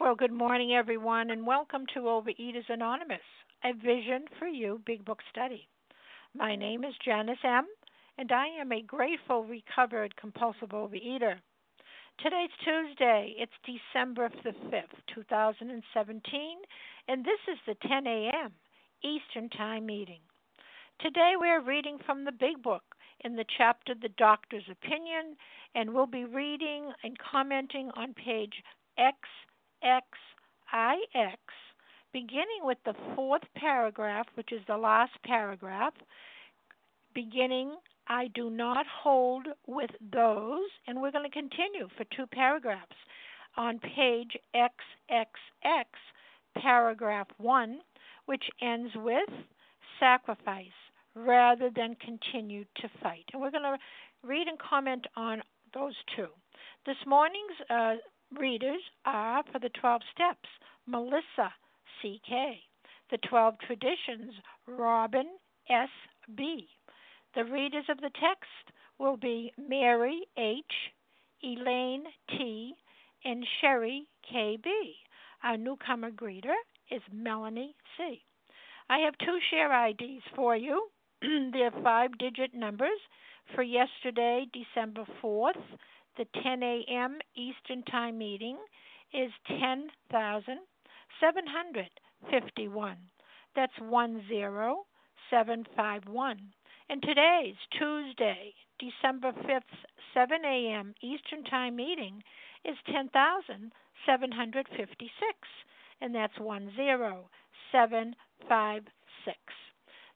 Well, good morning, everyone, and welcome to Overeaters Anonymous, a Vision for You Big Book study. My name is Janice M., and I am a grateful, recovered, compulsive overeater. Today's Tuesday. It's December the 5th, 2017, and this is the 10 a.m. Eastern Time meeting. Today we're reading from the Big Book in the chapter The Doctor's Opinion, and we'll be reading and commenting on page X XIX, beginning with the fourth paragraph, which is the last paragraph, beginning, I do not hold with those, and we're going to continue for two paragraphs on page XXX, paragraph 1, which ends with sacrifice rather than continue to fight. And we're going to read and comment on those two. This morning's uh, Readers are for the 12 Steps Melissa C.K., the 12 Traditions Robin S.B. The readers of the text will be Mary H., Elaine T., and Sherry K.B. Our newcomer greeter is Melanie C. I have two share IDs for you. They're five digit numbers for yesterday, December 4th, the 10 a.m. Eastern Time meeting is 10,751. That's 10751. And today's Tuesday, December 5th, 7 a.m. Eastern Time meeting is 10,756. And that's 10756.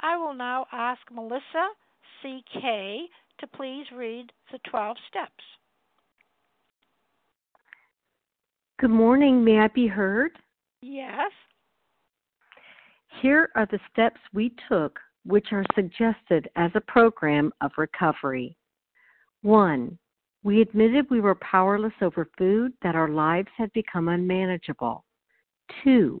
I will now ask Melissa C.K. to please read the 12 steps. Good morning. May I be heard? Yes. Here are the steps we took, which are suggested as a program of recovery. 1. We admitted we were powerless over food, that our lives had become unmanageable. 2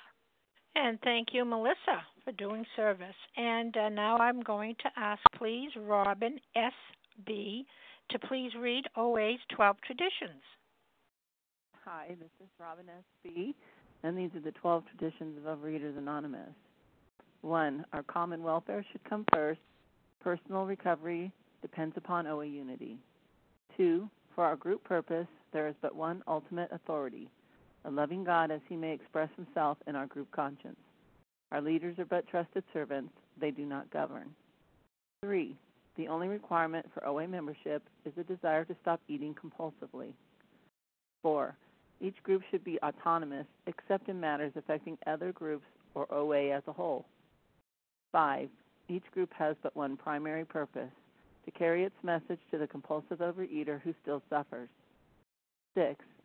And thank you, Melissa, for doing service. And uh, now I'm going to ask, please, Robin S.B. to please read OA's 12 traditions. Hi, this is Robin S.B., and these are the 12 traditions of Overeaters Anonymous. One, our common welfare should come first. Personal recovery depends upon OA unity. Two, for our group purpose, there is but one ultimate authority a loving God as he may express himself in our group conscience. Our leaders are but trusted servants, they do not govern. Three, the only requirement for OA membership is a desire to stop eating compulsively. Four, each group should be autonomous except in matters affecting other groups or OA as a whole. 5. Each group has but one primary purpose to carry its message to the compulsive overeater who still suffers. 6.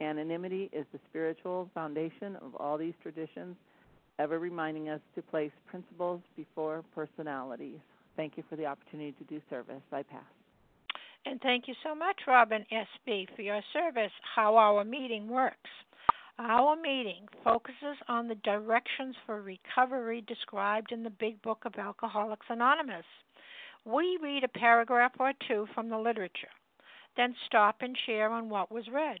Anonymity is the spiritual foundation of all these traditions, ever reminding us to place principles before personalities. Thank you for the opportunity to do service. I pass. And thank you so much, Robin SB, for your service. How our meeting works. Our meeting focuses on the directions for recovery described in the Big Book of Alcoholics Anonymous. We read a paragraph or two from the literature, then stop and share on what was read.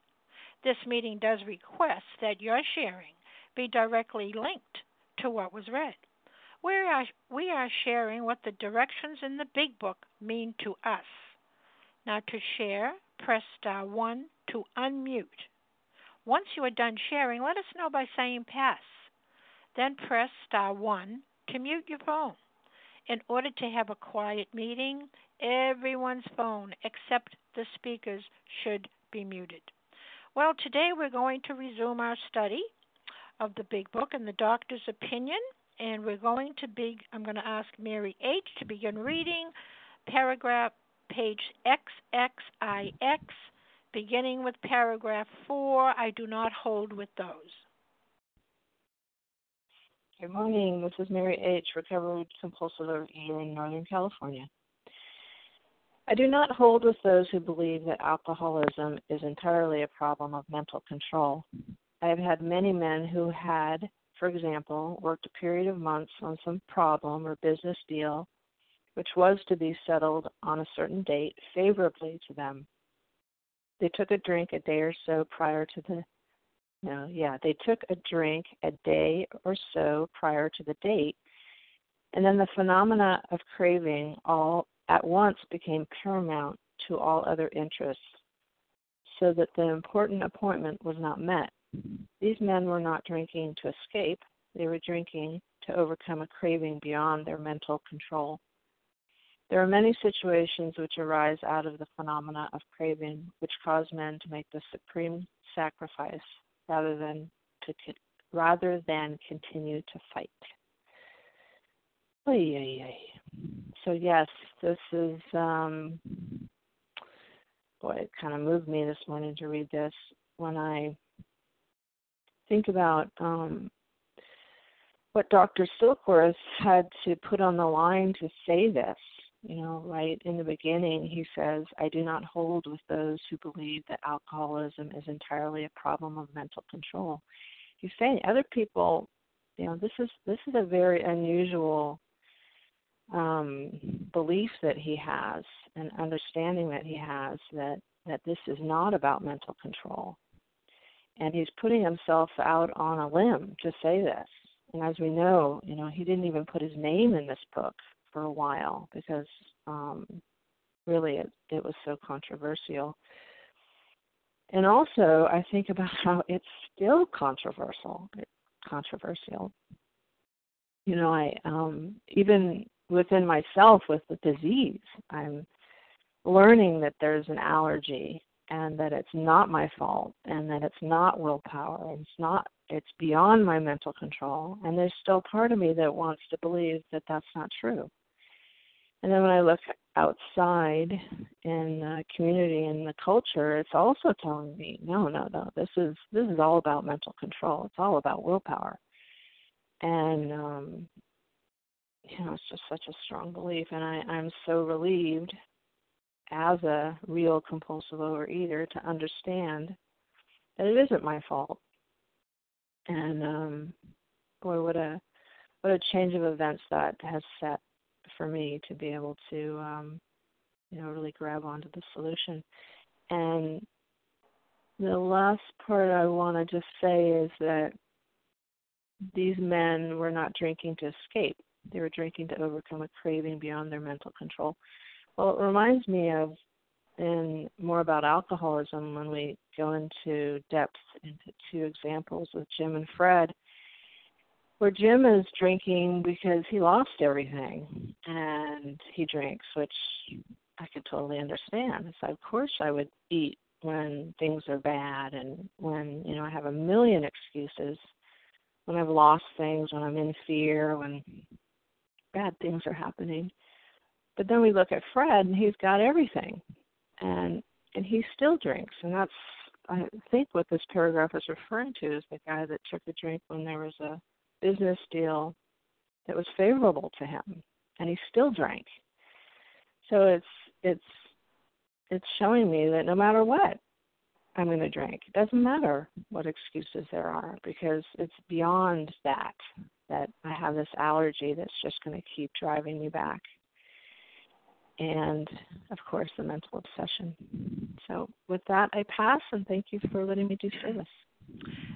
This meeting does request that your sharing be directly linked to what was read. We are, we are sharing what the directions in the Big Book mean to us. Now, to share, press star 1 to unmute. Once you are done sharing, let us know by saying pass. Then press star 1 to mute your phone. In order to have a quiet meeting, everyone's phone except the speaker's should be muted. Well, today we're going to resume our study of the Big Book and the Doctor's Opinion, and we're going to be, I'm going to ask Mary H. to begin reading paragraph page XXIX, beginning with paragraph 4. I do not hold with those. Good morning. This is Mary H., recovered compulsive overeater in Northern California. I do not hold with those who believe that alcoholism is entirely a problem of mental control. I have had many men who had, for example, worked a period of months on some problem or business deal which was to be settled on a certain date favorably to them. They took a drink a day or so prior to the no, yeah, they took a drink a day or so prior to the date, and then the phenomena of craving all at once became paramount to all other interests, so that the important appointment was not met. These men were not drinking to escape, they were drinking to overcome a craving beyond their mental control. There are many situations which arise out of the phenomena of craving which cause men to make the supreme sacrifice rather than to rather than continue to fight. Oy, oy, oy. So yes, this is um, boy, it kind of moved me this morning to read this when I think about um, what Dr. Silkworth had to put on the line to say this. You know, right in the beginning, he says, I do not hold with those who believe that alcoholism is entirely a problem of mental control. He's saying other people, you know, this is this is a very unusual um, belief that he has and understanding that he has that that this is not about mental control. And he's putting himself out on a limb to say this. And as we know you know he didn't even put his name in this book for a while because um really it it was so controversial. And also i think about how it's still controversial controversial. You know i um even within myself with the disease. I'm learning that there's an allergy and that it's not my fault and that it's not willpower. And it's not it's beyond my mental control. And there's still part of me that wants to believe that that's not true. And then when i look outside in the community and the culture it's also telling me no no no this is this is all about mental control. It's all about willpower. And um you know it's just such a strong belief and i i'm so relieved as a real compulsive overeater to understand that it isn't my fault. And um boy what a what a change of events that has set for me to be able to um you know really grab onto the solution. And the last part I want to just say is that these men were not drinking to escape. They were drinking to overcome a craving beyond their mental control. Well, it reminds me of and more about alcoholism when we go into depth into two examples with Jim and Fred, where Jim is drinking because he lost everything and he drinks, which I could totally understand. So of course I would eat when things are bad and when, you know, I have a million excuses when I've lost things, when I'm in fear, when bad things are happening. But then we look at Fred and he's got everything and and he still drinks, and that's I think what this paragraph is referring to is the guy that took a drink when there was a business deal that was favorable to him, and he still drank. So it's it's it's showing me that no matter what, I'm going to drink. It doesn't matter what excuses there are because it's beyond that that I have this allergy that's just going to keep driving me back and of course the mental obsession. So with that I pass and thank you for letting me do service.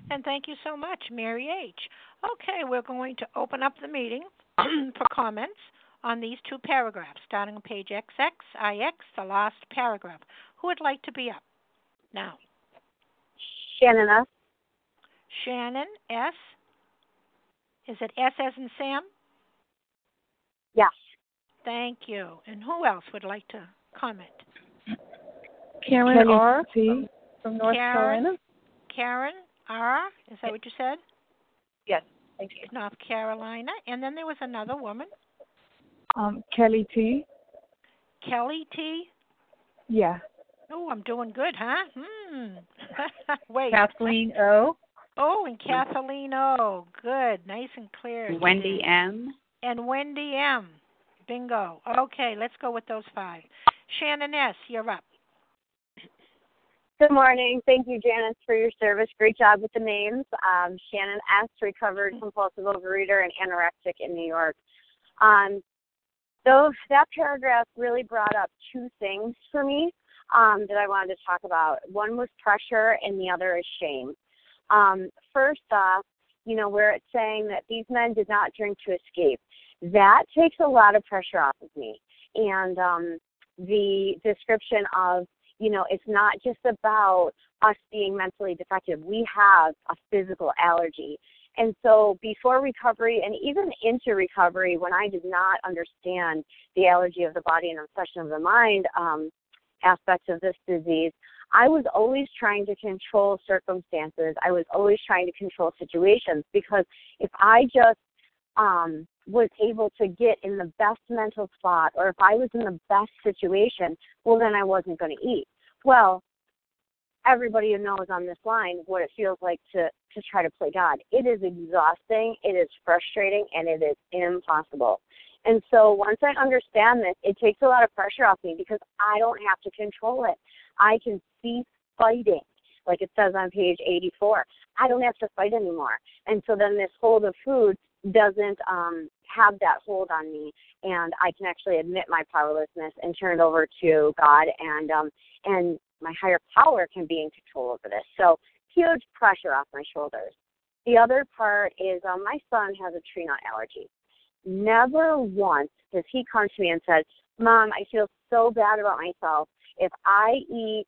And thank you so much, Mary H. Okay, we're going to open up the meeting for comments on these two paragraphs, starting on page XXIX, the last paragraph. Who would like to be up now? Shannon S. Shannon S. Is it S as in Sam? Yes. Thank you. And who else would like to comment? Karen Kelly R. C. from North Karen. Carolina. Karen R. Is that what you said? Yes, thank you. North Carolina. And then there was another woman, Um, Kelly T. Kelly T. Yeah. Oh, I'm doing good, huh? Hmm. Wait. Kathleen O. Oh, and Kathleen O. Good. Nice and clear. Wendy. M. And Wendy M. Bingo. Okay, let's go with those five. Shannon S., you're up. Good morning. Thank you, Janice, for your service. Great job with the names. Um, Shannon S., recovered compulsive overeater and anorexic in New York. Um, so that paragraph really brought up two things for me um, that I wanted to talk about. One was pressure, and the other is shame. Um, first off, you know, where it's saying that these men did not drink to escape, that takes a lot of pressure off of me. And um, the description of, you know, it's not just about us being mentally defective. We have a physical allergy. And so before recovery and even into recovery, when I did not understand the allergy of the body and obsession of the mind um, aspects of this disease, I was always trying to control circumstances. I was always trying to control situations because if I just um, was able to get in the best mental spot or if I was in the best situation, well, then I wasn't going to eat. Well, everybody who knows on this line what it feels like to to try to play God. It is exhausting, it is frustrating, and it is impossible. And so once I understand this, it takes a lot of pressure off me because I don't have to control it. I can cease fighting, like it says on page 84. I don't have to fight anymore. And so then this hold of food doesn't um, have that hold on me, and I can actually admit my powerlessness and turn it over to God, and um, and my higher power can be in control over this. So huge pressure off my shoulders. The other part is um, my son has a tree nut allergy. Never once does he come to me and says, Mom, I feel so bad about myself. If I eat,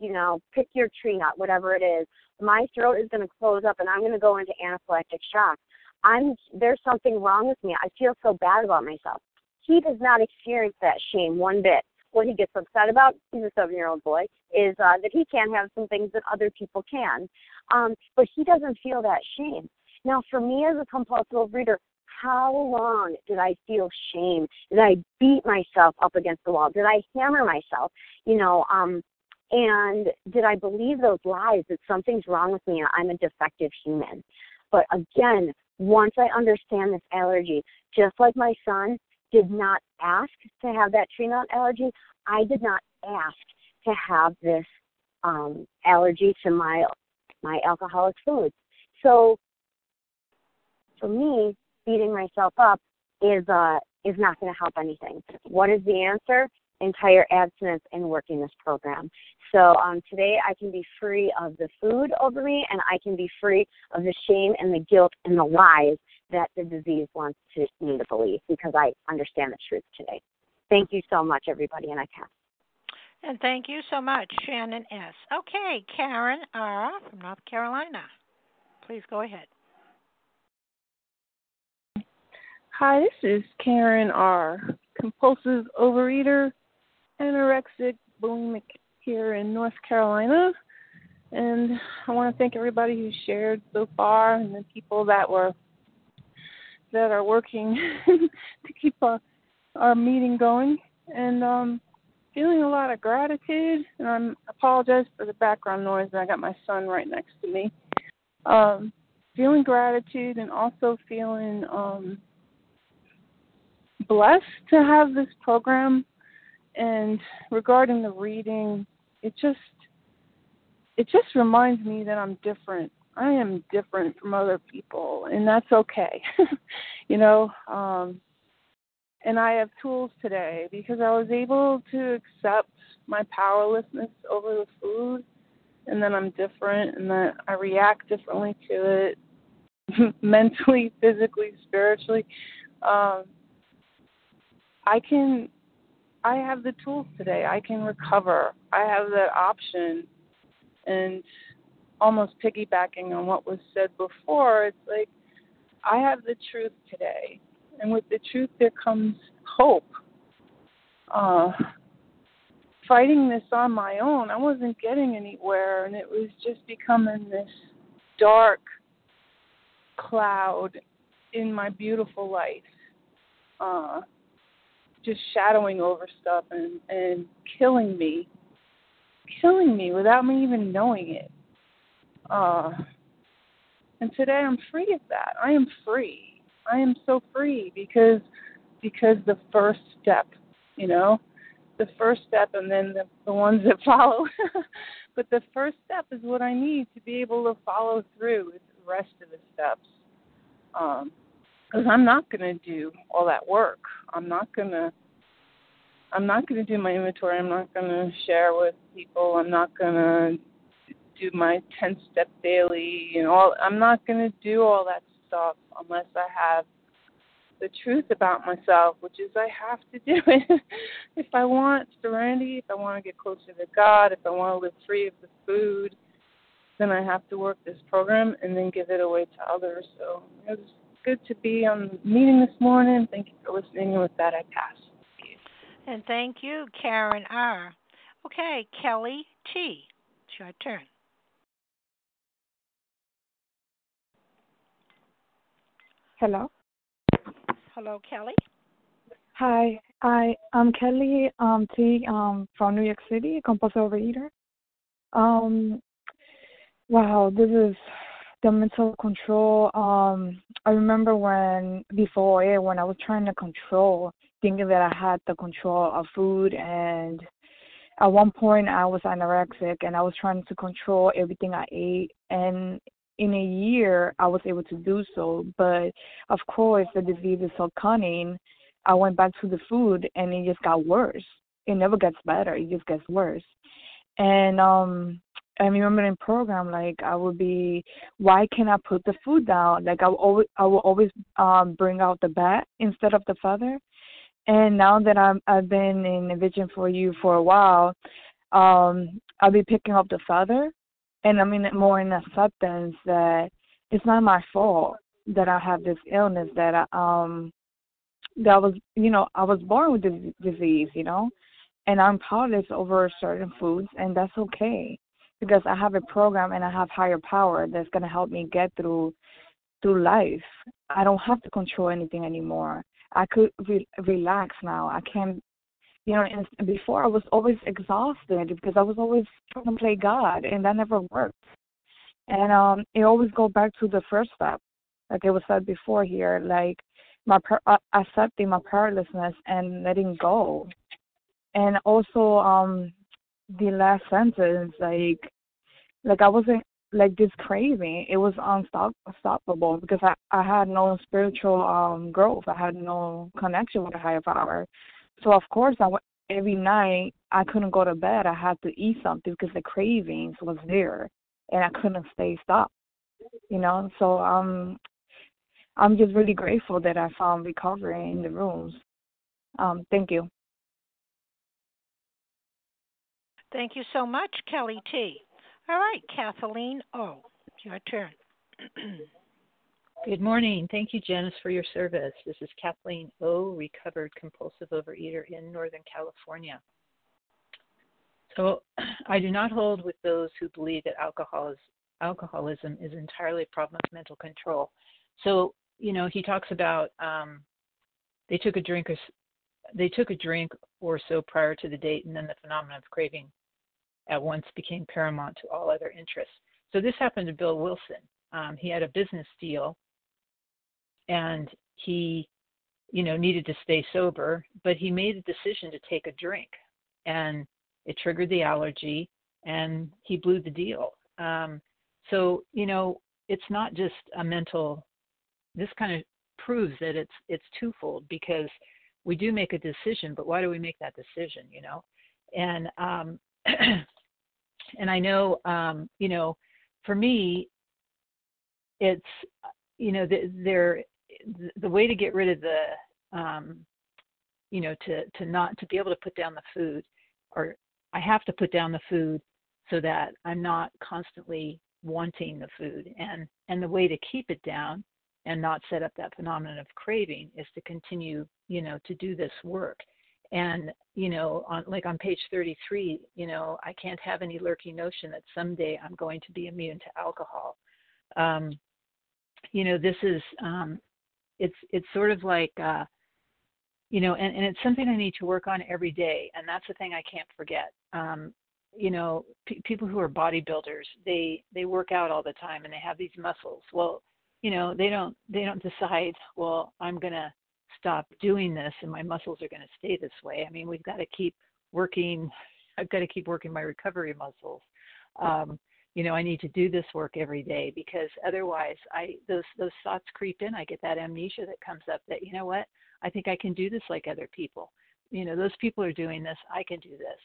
you know, pick your tree nut, whatever it is, my throat is going to close up and I'm going to go into anaphylactic shock. I'm there's something wrong with me. I feel so bad about myself. He does not experience that shame one bit. What he gets upset about, he's a seven year old boy, is uh, that he can't have some things that other people can. Um, but he doesn't feel that shame. Now, for me as a compulsive reader, how long did I feel shame? Did I beat myself up against the wall? Did I hammer myself? You know, um, and did I believe those lies that something's wrong with me and I'm a defective human? But again, once I understand this allergy, just like my son did not ask to have that tree nut allergy, I did not ask to have this um, allergy to my my alcoholic foods. So for me, beating myself up is uh is not going to help anything. What is the answer? Entire abstinence and working this program. So um, today I can be free of the food over me, and I can be free of the shame and the guilt and the lies that the disease wants to me to believe because I understand the truth today. Thank you so much, everybody, and I pass. And thank you so much, Shannon S. Okay, Karen R. from North Carolina. Please go ahead. Hi, this is Karen R. Compulsive overeater, anorexic, bulimic here in North Carolina. And I want to thank everybody who shared so far and the people that were that are working to keep our, our meeting going. And um feeling a lot of gratitude and I apologize for the background noise. I got my son right next to me. Um feeling gratitude and also feeling um blessed to have this program and regarding the reading it just it just reminds me that I'm different. I am different from other people and that's okay. you know, um and I have tools today because I was able to accept my powerlessness over the food and then I'm different and that I react differently to it mentally, physically, spiritually. Um I can I have the tools today. I can recover. I have that option. And almost piggybacking on what was said before, it's like I have the truth today. And with the truth, there comes hope. Uh, fighting this on my own, I wasn't getting anywhere, and it was just becoming this dark cloud in my beautiful life. Uh, just shadowing over stuff and and killing me killing me without me even knowing it. Uh and today i'm free of that. I am free. I am so free because because the first step you know the first step and then the, the ones that follow. But the first step is what i need to be able to follow through with the rest of the steps. Um because I'm not going to do all that work. I'm not going to I'm not going to do my inventory. I'm not going to share with people. I'm not going to do my 10 step daily and all I'm not going to do all that stuff unless I have the truth about myself, which is I have to do it. if I want serenity, if I want to get closer to God, if I want to live free of the food, then I have to work this program and then give it away to others. So good to be on the meeting this morning. Thank you for listening. And with that, I pass. And thank you, Karen R. Okay, Kelly T. It's your turn. Hello. Hello, Kelly. Hi. Hi, I'm Kelly um, T um, from New York City, a compulsive overeater. Um, wow, this is the mental control. Um, I remember when before when I was trying to control, thinking that I had the control of food, and at one point I was anorexic, and I was trying to control everything I ate, and in a year I was able to do so. But of course, the disease is so cunning I went back to the food and it just got worse. It never gets better, it just gets worse. And um I remember in program like I would be why can't I put the food down? Like I will always I will always um bring out the bat instead of the feather. And now that I'm I've been in the Vision for You for a while, um I'll be picking up the feather and I'm in more in acceptance that it's not my fault that I have this illness that I um that I was you know I was born with this disease, you know, and I'm powerless over certain foods, and that's okay because I have a program and I have higher power that's gonna help me get through through life. I don't have to control anything anymore. I could re- relax now. I can, you know. And before I was always exhausted because I was always trying to play God, and that never worked. And um, it always go back to the first step, like it was said before here, like my uh, accepting my powerlessness and letting go and also um the last sentence like like i wasn't like this craving it was unstoppable because i i had no spiritual um growth. I had no connection with a higher power. So of course i every night i couldn't go to bed. I had to eat something because the cravings was there and i couldn't stay stopped you know? So um I'm just really grateful that I found recovery in the rooms. Um, thank you. Thank you so much, Kelly T. All right, Kathleen O. Your turn. Good morning. Thank you, Janice, for your service. This is Kathleen O., recovered compulsive overeater in Northern California. So, I do not hold with those who believe that alcohol is, alcoholism is entirely a problem of mental control. So, you know, he talks about um, they took a drink or they took a drink or so prior to the date, and then the phenomenon of craving at once became paramount to all other interests. So this happened to Bill Wilson. Um, he had a business deal, and he, you know, needed to stay sober, but he made a decision to take a drink, and it triggered the allergy, and he blew the deal. Um, so you know, it's not just a mental this kind of proves that it's it's twofold because we do make a decision, but why do we make that decision? You know, and um, and I know um, you know, for me, it's you know the, there the way to get rid of the um, you know to to not to be able to put down the food or I have to put down the food so that I'm not constantly wanting the food and and the way to keep it down and not set up that phenomenon of craving is to continue, you know, to do this work. And, you know, on like on page 33, you know, I can't have any lurking notion that someday I'm going to be immune to alcohol. Um, you know, this is um, it's it's sort of like uh, you know, and, and it's something I need to work on every day, and that's the thing I can't forget. Um, you know, p- people who are bodybuilders, they they work out all the time and they have these muscles. Well, you know they don't they don't decide well i'm going to stop doing this and my muscles are going to stay this way. I mean we've got to keep working i've got to keep working my recovery muscles. Um you know i need to do this work every day because otherwise i those those thoughts creep in. I get that amnesia that comes up that you know what? I think i can do this like other people. You know those people are doing this. I can do this.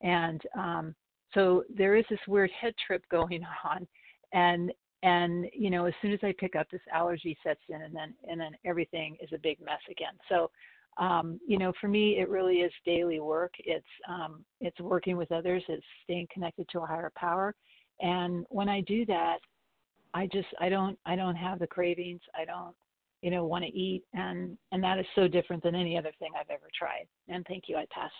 And um so there is this weird head trip going on and and you know as soon as i pick up this allergy sets in and then and then everything is a big mess again. So um, you know for me it really is daily work. It's um, it's working with others. It's staying connected to a higher power. And when i do that i just i don't i don't have the cravings. I don't you know want to eat. And and that is so different than any other thing i've ever tried. And thank you. I pass.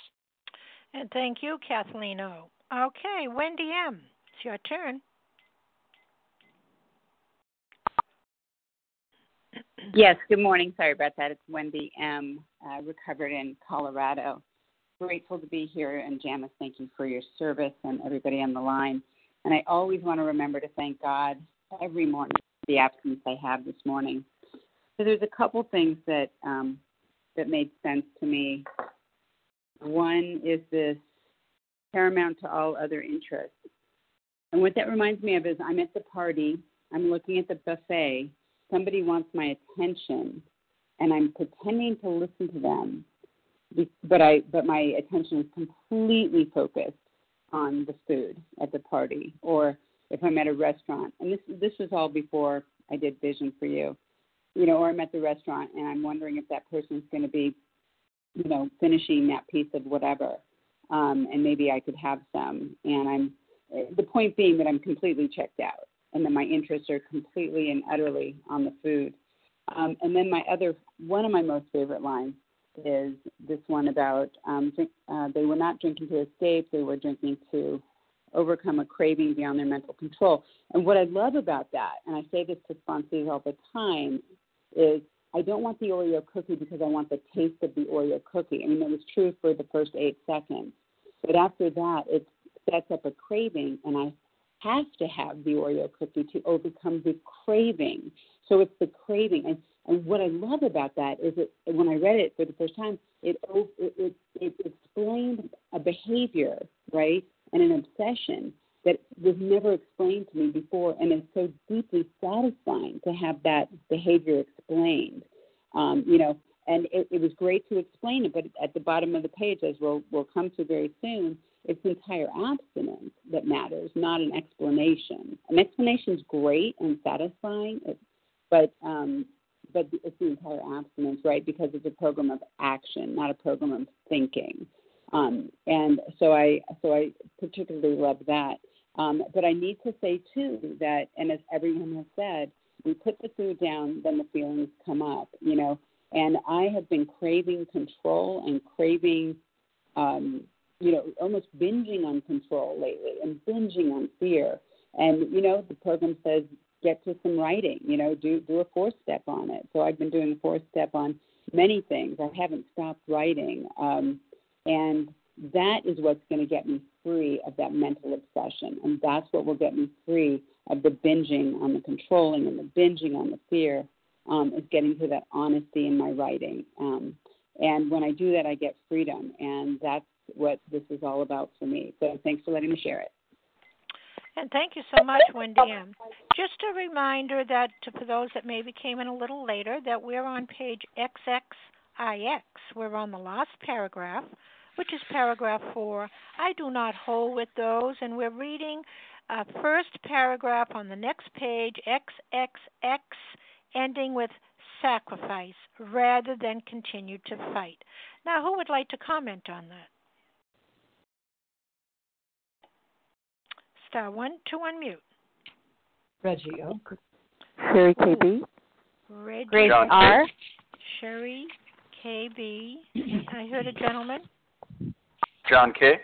And thank you kathleen o. Okay wendy m it's your turn Yes, good morning. Sorry about that. It's Wendy M., uh, recovered in Colorado. Grateful to be here. And Janice, thank you for your service and everybody on the line. And I always want to remember to thank God every morning for the absence I have this morning. So there's a couple things that um, that made sense to me. One is this paramount to all other interests. And what that reminds me of is I'm at the party, I'm looking at the buffet, somebody wants my attention, and I'm pretending to listen to them, but I but my attention is completely focused on the food at the party, or if I'm at a restaurant. And this this was all before I did Vision for You, you know, or I'm at the restaurant and I'm wondering if that person's going to be, you know, finishing that piece of whatever, um, and maybe I could have some. And I'm the point being that I'm completely checked out and that my interests are completely and utterly on the food. Um, and then my other, one of my most favorite lines is this one about um, drink, uh, they were not drinking to escape, they were drinking to overcome a craving beyond their mental control. And what I love about that, and I say this to sponsees all the time, is I don't want the Oreo cookie because I want the taste of the Oreo cookie. I mean, it was true for the first eight seconds. But after that, it sets up a craving, and I have to have the Oreo cookie to overcome the craving. So it's the craving. And, and what I love about that is that when I read it for the first time, it, it, it, explained a behavior, right, and an obsession that was never explained to me before. And it's so deeply satisfying to have that behavior explained. Um, you know, and it, it was great to explain it, but at the bottom of the page, as we'll, we'll come to very soon, it's entire abstinence that matters, not an explanation. An explanation is great and satisfying, but um, but it's the entire abstinence, right? Because it's a program of action, not a program of thinking. Um, and so I so I particularly love that. Um, but I need to say too that, and as everyone has said, we put the food down, then the feelings come up, you know. And I have been craving control and craving um, you know, almost binging on control lately and binging on fear. And, you know, the program says get to some writing, you know, do do a four step on it. So I've been doing a four step on many things. I haven't stopped writing. Um, and that is what's going to get me free of that mental obsession. And that's what will get me free of the binging on the controlling and the binging on the fear, um, is getting to that honesty in my writing. Um, and when I do that, I get freedom. And that's what this is all about for me. So thanks for letting me share it. And thank you so much, Wendy M. Just a reminder that for those that maybe came in a little later, that we're on page XXIX. We're on the last paragraph, which is paragraph four. I do not hold with those, and we're reading a first paragraph on the next page, XXX, ending with sacrifice rather than continue to fight. Now, who would like to comment on that? Star one to unmute. Reggie O. Sherry KB. Reggie Grace R. Sherry KB. I heard a gentleman. John K.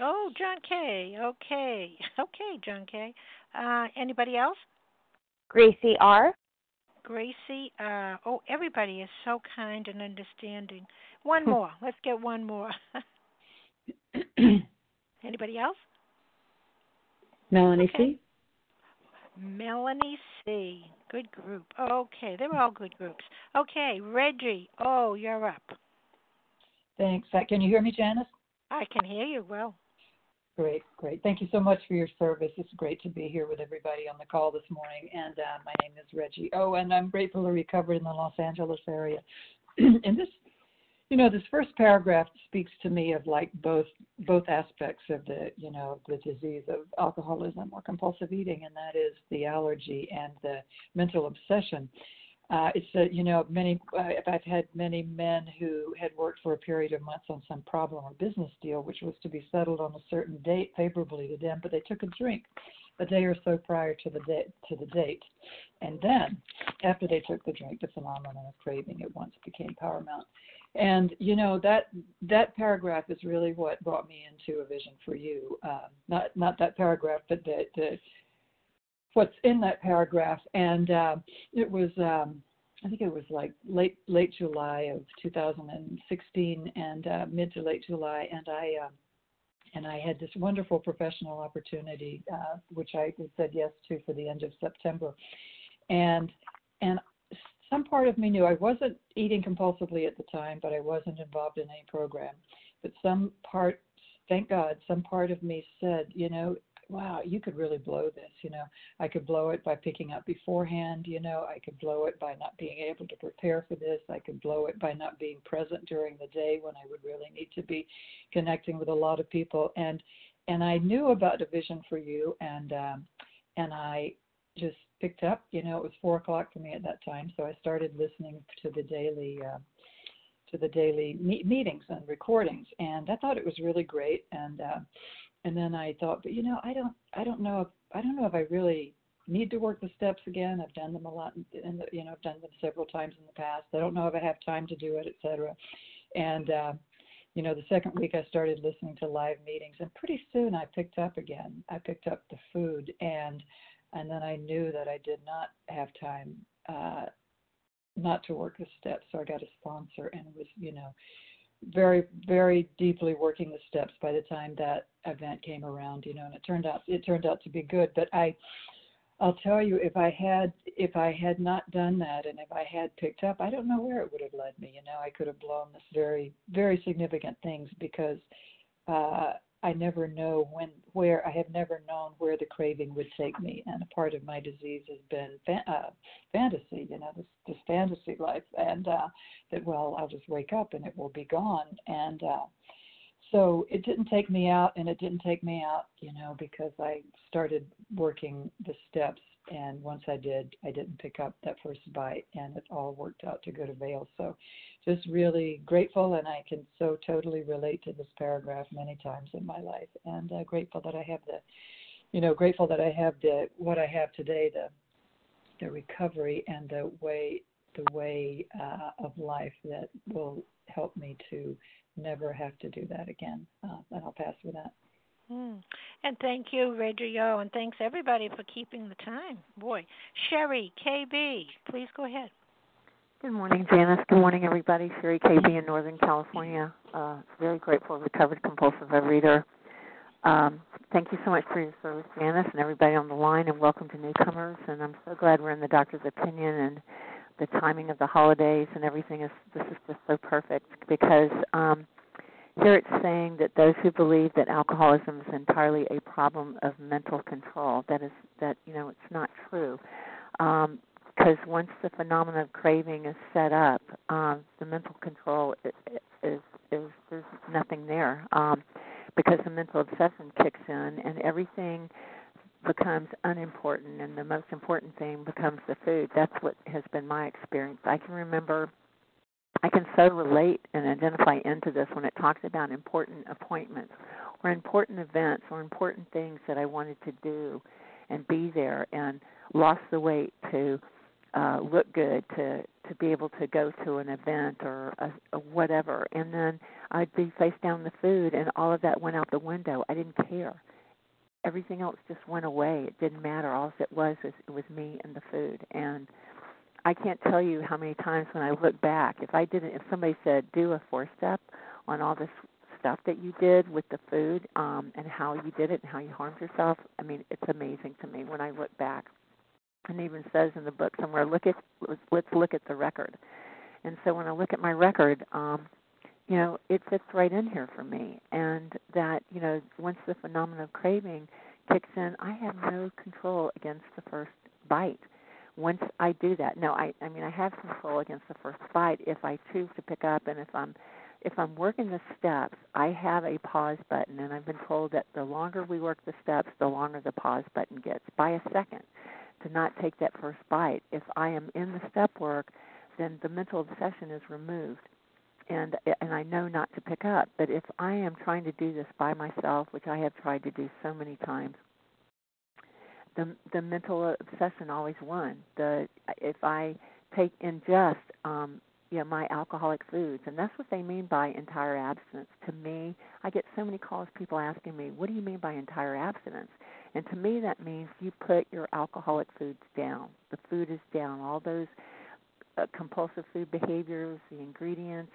Oh, John K. Okay. Okay, John K. Uh, anybody else? Gracie R. Gracie. Uh, oh, everybody is so kind and understanding. One more. Let's get one more. Anybody else? Melanie Okay. C. Melanie C. Good group. Okay, they're all good groups. Okay, Reggie. Oh, you're up. Thanks. Can you hear me, Janice? I can hear you well. Great, great. Thank you so much for your service. It's great to be here with everybody on the call this morning. And uh, my name is Reggie. Oh, and I'm grateful to recover in the Los Angeles area. and this, you know, this first paragraph speaks to me of like both both aspects of the, you know, the disease of alcoholism or compulsive eating, and that is the allergy and the mental obsession. Uh, it's a, you know many uh, I've had many men who had worked for a period of months on some problem or business deal which was to be settled on a certain date favorably to them, but they took a drink a day or so prior to the to the date, and then after they took the drink, the phenomenon of craving at once became paramount. And you know that that paragraph is really what brought me into a vision for you. Um, not not that paragraph, but the, the what's in that paragraph. And uh, it was um, I think it was like late late July of 2016 and uh, mid to late July, and I uh, and I had this wonderful professional opportunity, uh, which I said yes to for the end of September, and and some part of me knew I wasn't eating compulsively at the time, but I wasn't involved in any program. But some part, thank God, some part of me said, you know, wow, you could really blow this. You know, I could blow it by picking up beforehand. You know, I could blow it by not being able to prepare for this. I could blow it by not being present during the day when I would really need to be connecting with a lot of people. And and I knew about a vision for you, and um, and I just picked up. You know, it was four o'clock for me at that time, so I started listening to the daily. Uh, to the daily me- meetings and recordings, and I thought it was really great. And uh, and then I thought, but you know, I don't, I don't know if, I don't know if I really need to work the steps again. I've done them a lot, and you know, I've done them several times in the past. I don't know if I have time to do it, etc. And uh, you know, the second week I started listening to live meetings, and pretty soon I picked up again. I picked up the food, and and then I knew that I did not have time uh, not to work the steps. So I got a sponsor, and was, you know, very very deeply working the steps by the time that event came around you know and it turned out it turned out to be good but i i'll tell you if i had if i had not done that and if i had picked up i don't know where it would have led me you know i could have blown this very very significant things because uh I never know when, where, I have never known where the craving would take me. And a part of my disease has been fa- uh, fantasy, you know, this, this fantasy life. And uh, that, well, I'll just wake up and it will be gone. And uh, so it didn't take me out, and it didn't take me out, you know, because I started working the steps and once I did, I didn't pick up that first bite, and it all worked out to good avail. So, just really grateful, and I can so totally relate to this paragraph many times in my life, and uh, grateful that I have the, you know, grateful that I have the what I have today, the, the recovery and the way, the way uh, of life that will help me to never have to do that again. Uh, and I'll pass with that. Mm. And thank you, Rodrigo, and thanks everybody for keeping the time. Boy, Sherry KB, please go ahead. Good morning, Janice. Good morning, everybody. Sherry KB in Northern California. Uh, very grateful, recovered compulsive reader. Um, thank you so much for your service, Janice, and everybody on the line, and welcome to newcomers. And I'm so glad we're in the doctor's opinion and the timing of the holidays and everything is. This is just so perfect because. Um, here it's saying that those who believe that alcoholism is entirely a problem of mental control, that is that you know it's not true, because once the phenomenon of craving is set up, um, the mental control is, is is there's nothing there um, because the mental obsession kicks in and everything becomes unimportant and the most important thing becomes the food. That's what has been my experience. I can remember I can so relate and identify into this when it talks about important appointments or important events or important things that I wanted to do and be there and lost the weight to uh look good to to be able to go to an event or a, a whatever and then I'd be face down the food and all of that went out the window. I didn't care. Everything else just went away. It didn't matter. All it was is it was me and the food and I can't tell you how many times when I look back, if I didn't, if somebody said do a four step on all this stuff that you did with the food um, and how you did it and how you harmed yourself, I mean, it's amazing to me when I look back. And even says in the book somewhere, look at let's look at the record. And so when I look at my record, um, you know, it fits right in here for me. And that you know, once the phenomenon of craving kicks in, I have no control against the first bite once I do that, no, I I mean I have control against the first bite if I choose to pick up and if I'm if I'm working the steps, I have a pause button and I've been told that the longer we work the steps, the longer the pause button gets by a second to not take that first bite. If I am in the step work, then the mental obsession is removed and and I know not to pick up. But if I am trying to do this by myself, which I have tried to do so many times, the the mental obsession always won. The if I take ingest um you know, my alcoholic foods, and that's what they mean by entire abstinence. To me, I get so many calls, people asking me, "What do you mean by entire abstinence?" And to me, that means you put your alcoholic foods down. The food is down. All those uh, compulsive food behaviors, the ingredients,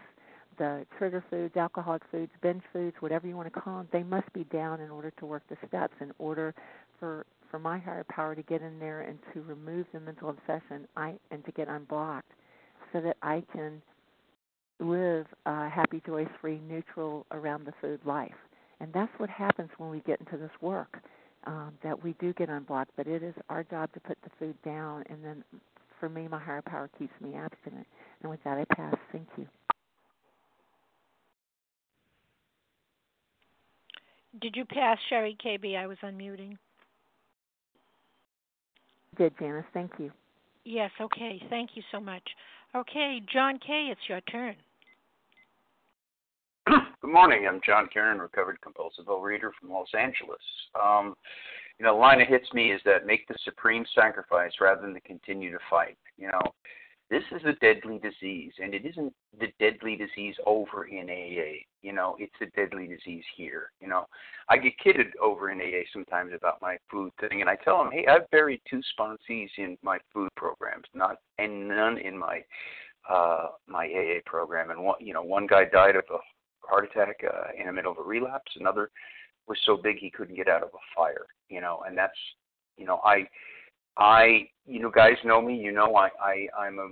the trigger foods, alcoholic foods, binge foods, whatever you want to call them, they must be down in order to work the steps, in order for for my higher power to get in there and to remove the mental obsession, I and to get unblocked, so that I can live a happy, joy-free, neutral around the food life. And that's what happens when we get into this work. Um, that we do get unblocked, but it is our job to put the food down, and then for me, my higher power keeps me abstinent. And with that, I pass. Thank you. Did you pass Sherry KB? I was unmuting. Did Janice? Thank you. Yes. Okay. Thank you so much. Okay, John K. It's your turn. Good morning. I'm John Kieran, recovered compulsive overeater from Los Angeles. Um, you know, the line that hits me is that make the supreme sacrifice rather than to continue to fight. You know, this is a deadly disease, and it isn't the deadly disease over in AA. You know, it's a deadly disease here. You know, I get kidded over in AA sometimes about my food thing, and I tell them, hey, I've buried two sponsees in my food programs, not and none in my uh my AA program. And one, you know, one guy died of a heart attack uh, in the middle of a relapse. Another was so big he couldn't get out of a fire. You know, and that's, you know, I I, you know, guys know me. You know, I, I, I'm a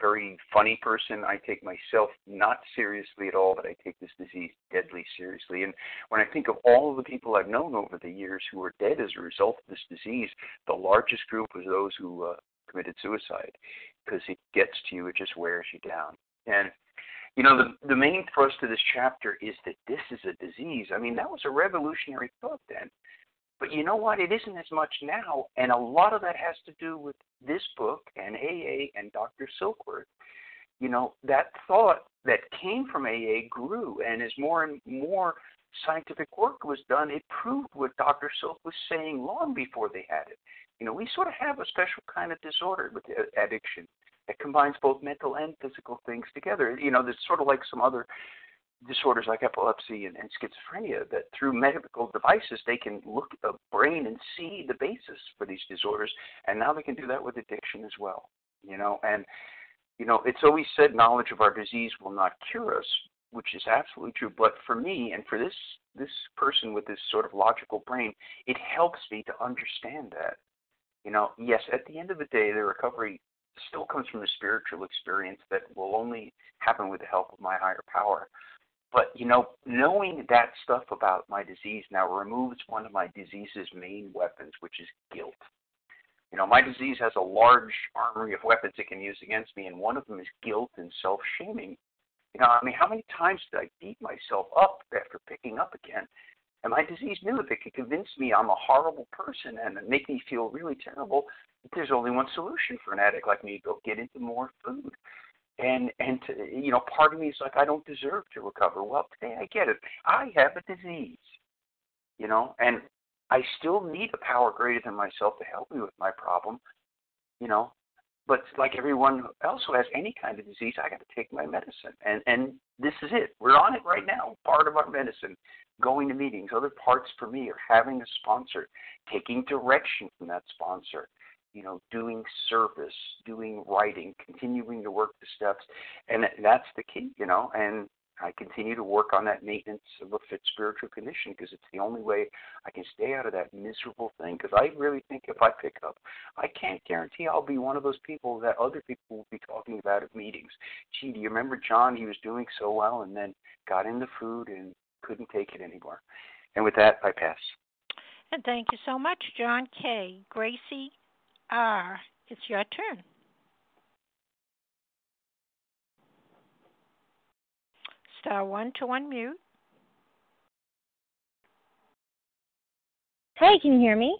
very funny person. I take myself not seriously at all, but I take this disease deadly seriously. And when I think of all of the people I've known over the years who are dead as a result of this disease, the largest group was those who uh, committed suicide because it gets to you, it just wears you down. And you know, the the main thrust of this chapter is that this is a disease. I mean, that was a revolutionary thought then. But you know what? It isn't as much now, and a lot of that has to do with this book and AA and Dr. Silkworth. You know, that thought that came from AA grew, and as more and more scientific work was done, it proved what Dr. Silk was saying long before they had it. You know, we sort of have a special kind of disorder with addiction that combines both mental and physical things together. You know, there's sort of like some other disorders like epilepsy and, and schizophrenia that through medical devices they can look at the brain and see the basis for these disorders and now they can do that with addiction as well you know and you know it's always said knowledge of our disease will not cure us which is absolutely true but for me and for this this person with this sort of logical brain it helps me to understand that you know yes at the end of the day the recovery still comes from the spiritual experience that will only happen with the help of my higher power but you know, knowing that stuff about my disease now removes one of my disease's main weapons, which is guilt. You know, my disease has a large armory of weapons it can use against me, and one of them is guilt and self-shaming. You know, I mean, how many times did I beat myself up after picking up again? And my disease knew if it could convince me I'm a horrible person and make me feel really terrible, there's only one solution for an addict like me: go get into more food and and to, you know part of me is like I don't deserve to recover. Well, today I get it. I have a disease, you know, and I still need a power greater than myself to help me with my problem, you know. But like everyone else who has any kind of disease, I got to take my medicine, and and this is it. We're on it right now. Part of our medicine, going to meetings. Other parts for me are having a sponsor, taking direction from that sponsor, you know, doing service, doing writing, continuing to work the steps, and that's the key, you know. And I continue to work on that maintenance of a fit spiritual condition because it's the only way I can stay out of that miserable thing. Because I really think if I pick up, I can't guarantee I'll be one of those people that other people will be talking about at meetings. Gee, do you remember John? He was doing so well and then got into food and couldn't take it anymore. And with that, I pass. And thank you so much, John K. Gracie R. It's your turn. Star one to unmute. Hi, can you hear me?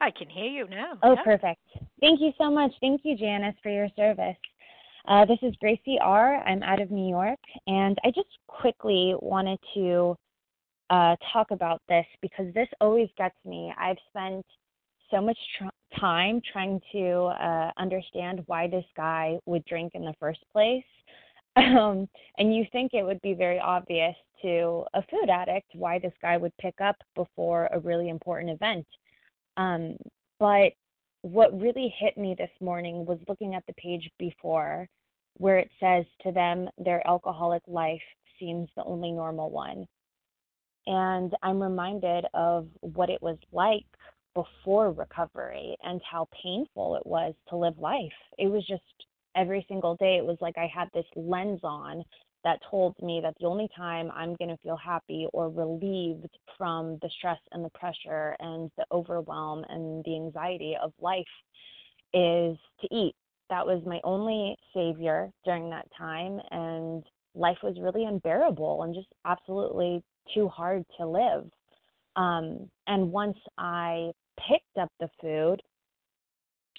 I can hear you now. Oh, yeah. perfect. Thank you so much. Thank you, Janice, for your service. Uh, this is Gracie R. I'm out of New York, and I just quickly wanted to uh, talk about this because this always gets me. I've spent so much tr- time trying to uh, understand why this guy would drink in the first place. Um, and you think it would be very obvious to a food addict why this guy would pick up before a really important event. Um, but what really hit me this morning was looking at the page before where it says to them their alcoholic life seems the only normal one. And I'm reminded of what it was like before recovery and how painful it was to live life. It was just every single day, it was like I had this lens on that told me that the only time I'm going to feel happy or relieved from the stress and the pressure and the overwhelm and the anxiety of life is to eat. That was my only savior during that time. And life was really unbearable and just absolutely too hard to live. Um, and once I picked up the food,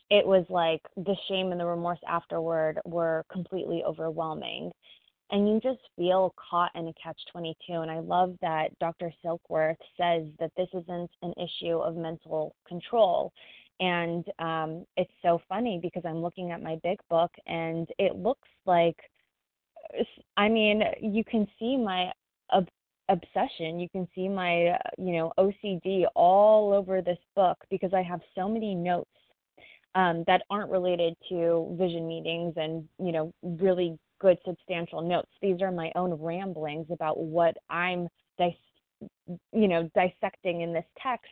it was like the shame and the remorse afterward were completely overwhelming. And you just feel caught in a catch 22. And I love that Dr. Silkworth says that this isn't an issue of mental control. And um, it's so funny because I'm looking at my big book and it looks like, I mean, you can see my obsession. You can see my, you know, OCD all over this book because I have so many notes um, that aren't related to vision meetings and you know really good substantial notes. These are my own ramblings about what I'm dis- you know dissecting in this text,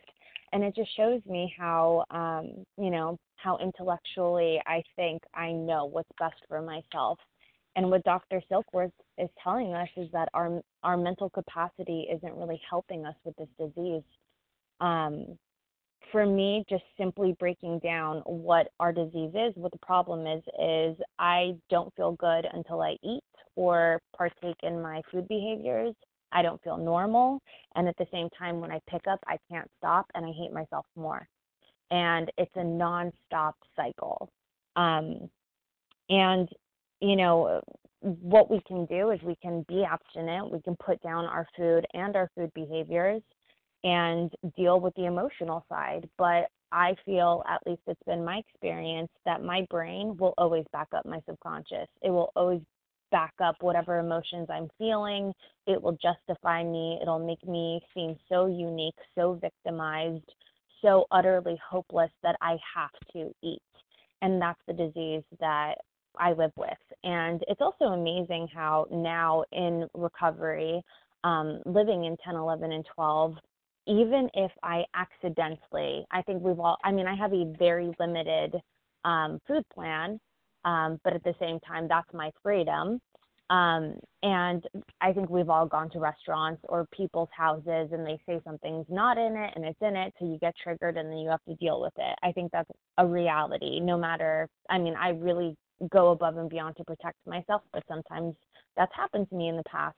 and it just shows me how um, you know how intellectually I think I know what's best for myself. And what Dr. Silkworth is telling us is that our our mental capacity isn't really helping us with this disease. Um, for me, just simply breaking down what our disease is, what the problem is, is I don't feel good until I eat or partake in my food behaviors. I don't feel normal. And at the same time, when I pick up, I can't stop and I hate myself more. And it's a nonstop cycle. Um, and, you know, what we can do is we can be abstinent, we can put down our food and our food behaviors and deal with the emotional side. But I feel, at least it's been my experience, that my brain will always back up my subconscious. It will always back up whatever emotions I'm feeling. It will justify me. It'll make me seem so unique, so victimized, so utterly hopeless that I have to eat. And that's the disease that I live with. And it's also amazing how now in recovery, um, living in 10, 11, and 12, even if I accidentally, I think we've all, I mean, I have a very limited um, food plan, um, but at the same time, that's my freedom. Um, and I think we've all gone to restaurants or people's houses and they say something's not in it and it's in it, so you get triggered and then you have to deal with it. I think that's a reality, no matter, I mean, I really go above and beyond to protect myself, but sometimes that's happened to me in the past.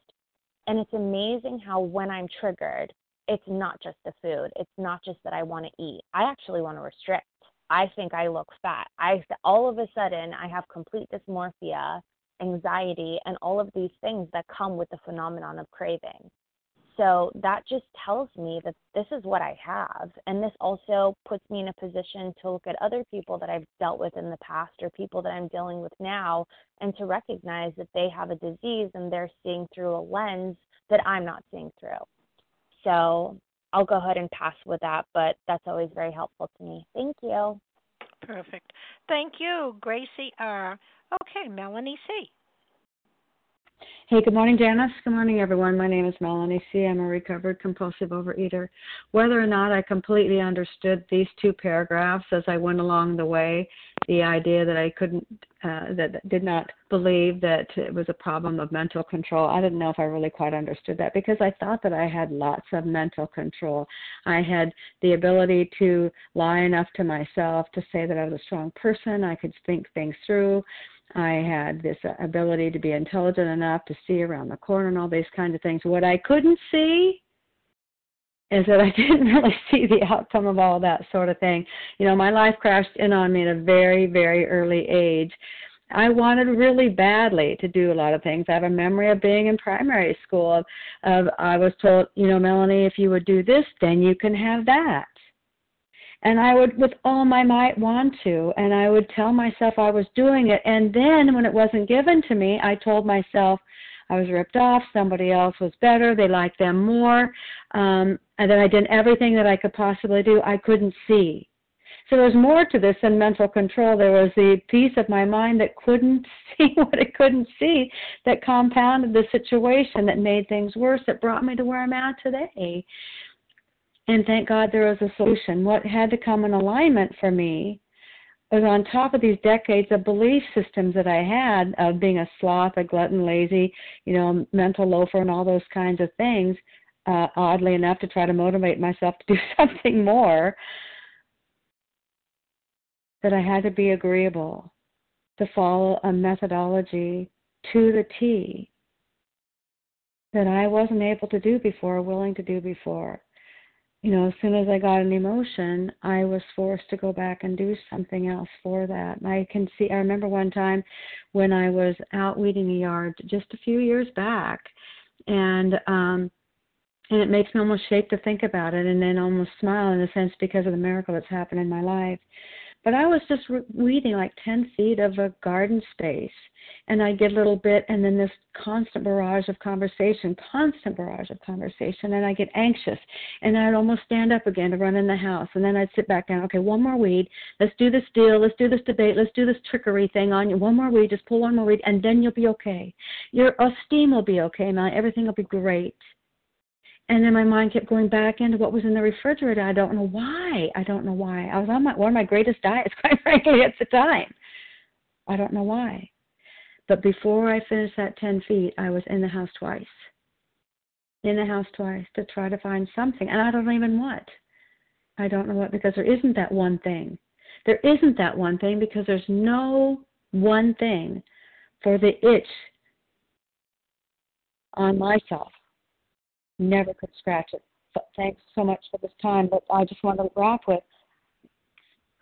And it's amazing how when I'm triggered, it's not just the food. It's not just that I want to eat. I actually want to restrict. I think I look fat. I all of a sudden I have complete dysmorphia, anxiety, and all of these things that come with the phenomenon of craving. So that just tells me that this is what I have. And this also puts me in a position to look at other people that I've dealt with in the past or people that I'm dealing with now and to recognize that they have a disease and they're seeing through a lens that I'm not seeing through. So I'll go ahead and pass with that, but that's always very helpful to me. Thank you. Perfect. Thank you, Gracie R. Okay, Melanie C. Hey, good morning, Janice. Good morning, everyone. My name is Melanie C. I'm a recovered compulsive overeater. Whether or not I completely understood these two paragraphs as I went along the way, the idea that I couldn't, uh, that did not believe that it was a problem of mental control, I didn't know if I really quite understood that because I thought that I had lots of mental control. I had the ability to lie enough to myself to say that I was a strong person. I could think things through. I had this uh, ability to be intelligent enough to see around the corner and all these kinds of things. What I couldn't see is that I didn't really see the outcome of all that sort of thing. You know, my life crashed in on me at a very, very early age. I wanted really badly to do a lot of things. I have a memory of being in primary school of, of I was told, you know, Melanie, if you would do this, then you can have that and I would with all my might want to and I would tell myself I was doing it and then when it wasn't given to me I told myself I was ripped off somebody else was better they liked them more um and then I did everything that I could possibly do I couldn't see So there was more to this than mental control. There was the piece of my mind that couldn't see what it couldn't see, that compounded the situation, that made things worse, that brought me to where I'm at today. And thank God there was a solution. What had to come in alignment for me was on top of these decades of belief systems that I had of being a sloth, a glutton, lazy, you know, mental loafer, and all those kinds of things. Uh, oddly enough, to try to motivate myself to do something more, that I had to be agreeable, to follow a methodology to the T that I wasn't able to do before, willing to do before you know, as soon as I got an emotion, I was forced to go back and do something else for that. And I can see, I remember one time when I was out weeding a yard just a few years back, and um, and it makes me almost shake to think about it, and then almost smile in a sense because of the miracle that's happened in my life. But I was just weeding like 10 feet of a garden space, and I'd get a little bit, and then this constant barrage of conversation, constant barrage of conversation, and I get anxious, and I'd almost stand up again to run in the house, and then I'd sit back down. Okay, one more weed. Let's do this deal. Let's do this debate. Let's do this trickery thing on you. One more weed. Just pull one more weed, and then you'll be okay. Your esteem will be okay, now. Everything will be great. And then my mind kept going back into what was in the refrigerator. I don't know why. I don't know why. I was on my one of my greatest diets, quite frankly, at the time. I don't know why. But before I finished that 10 feet, I was in the house twice. In the house twice to try to find something. And I don't even what. I don't know what, because there isn't that one thing. There isn't that one thing because there's no one thing for the itch on myself never could scratch it. But thanks so much for this time. But I just want to wrap with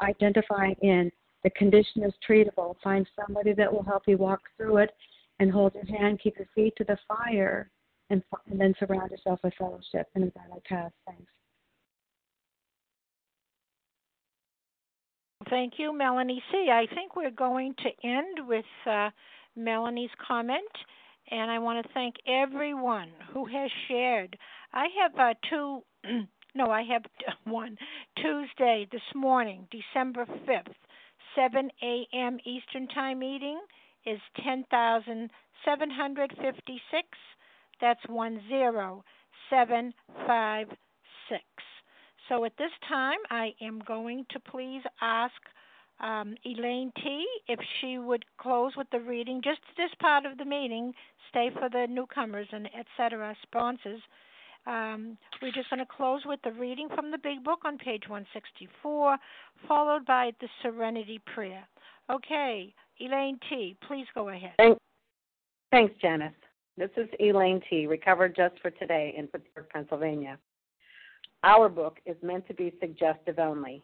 identifying in the condition is treatable. Find somebody that will help you walk through it and hold your hand, keep your feet to the fire, and, and then surround yourself with fellowship. And with that, I pass. Thanks. Thank you, Melanie C. I think we're going to end with uh, Melanie's comment and I want to thank everyone who has shared. I have uh, two, no, I have one Tuesday this morning, December 5th, 7 a.m. Eastern Time meeting is 10,756. That's 10756. So at this time, I am going to please ask um, Elaine T. if she would close with the reading, just this part of the meeting, stay for the newcomers and etc. sponsors. Um, we're just going to close with the reading from the Big Book on page 164, followed by the Serenity Prayer. Okay, Elaine T., please go ahead. Thanks, Thanks Janice. This is Elaine T., recovered just for today in Pittsburgh, Pennsylvania. Our book is meant to be suggestive only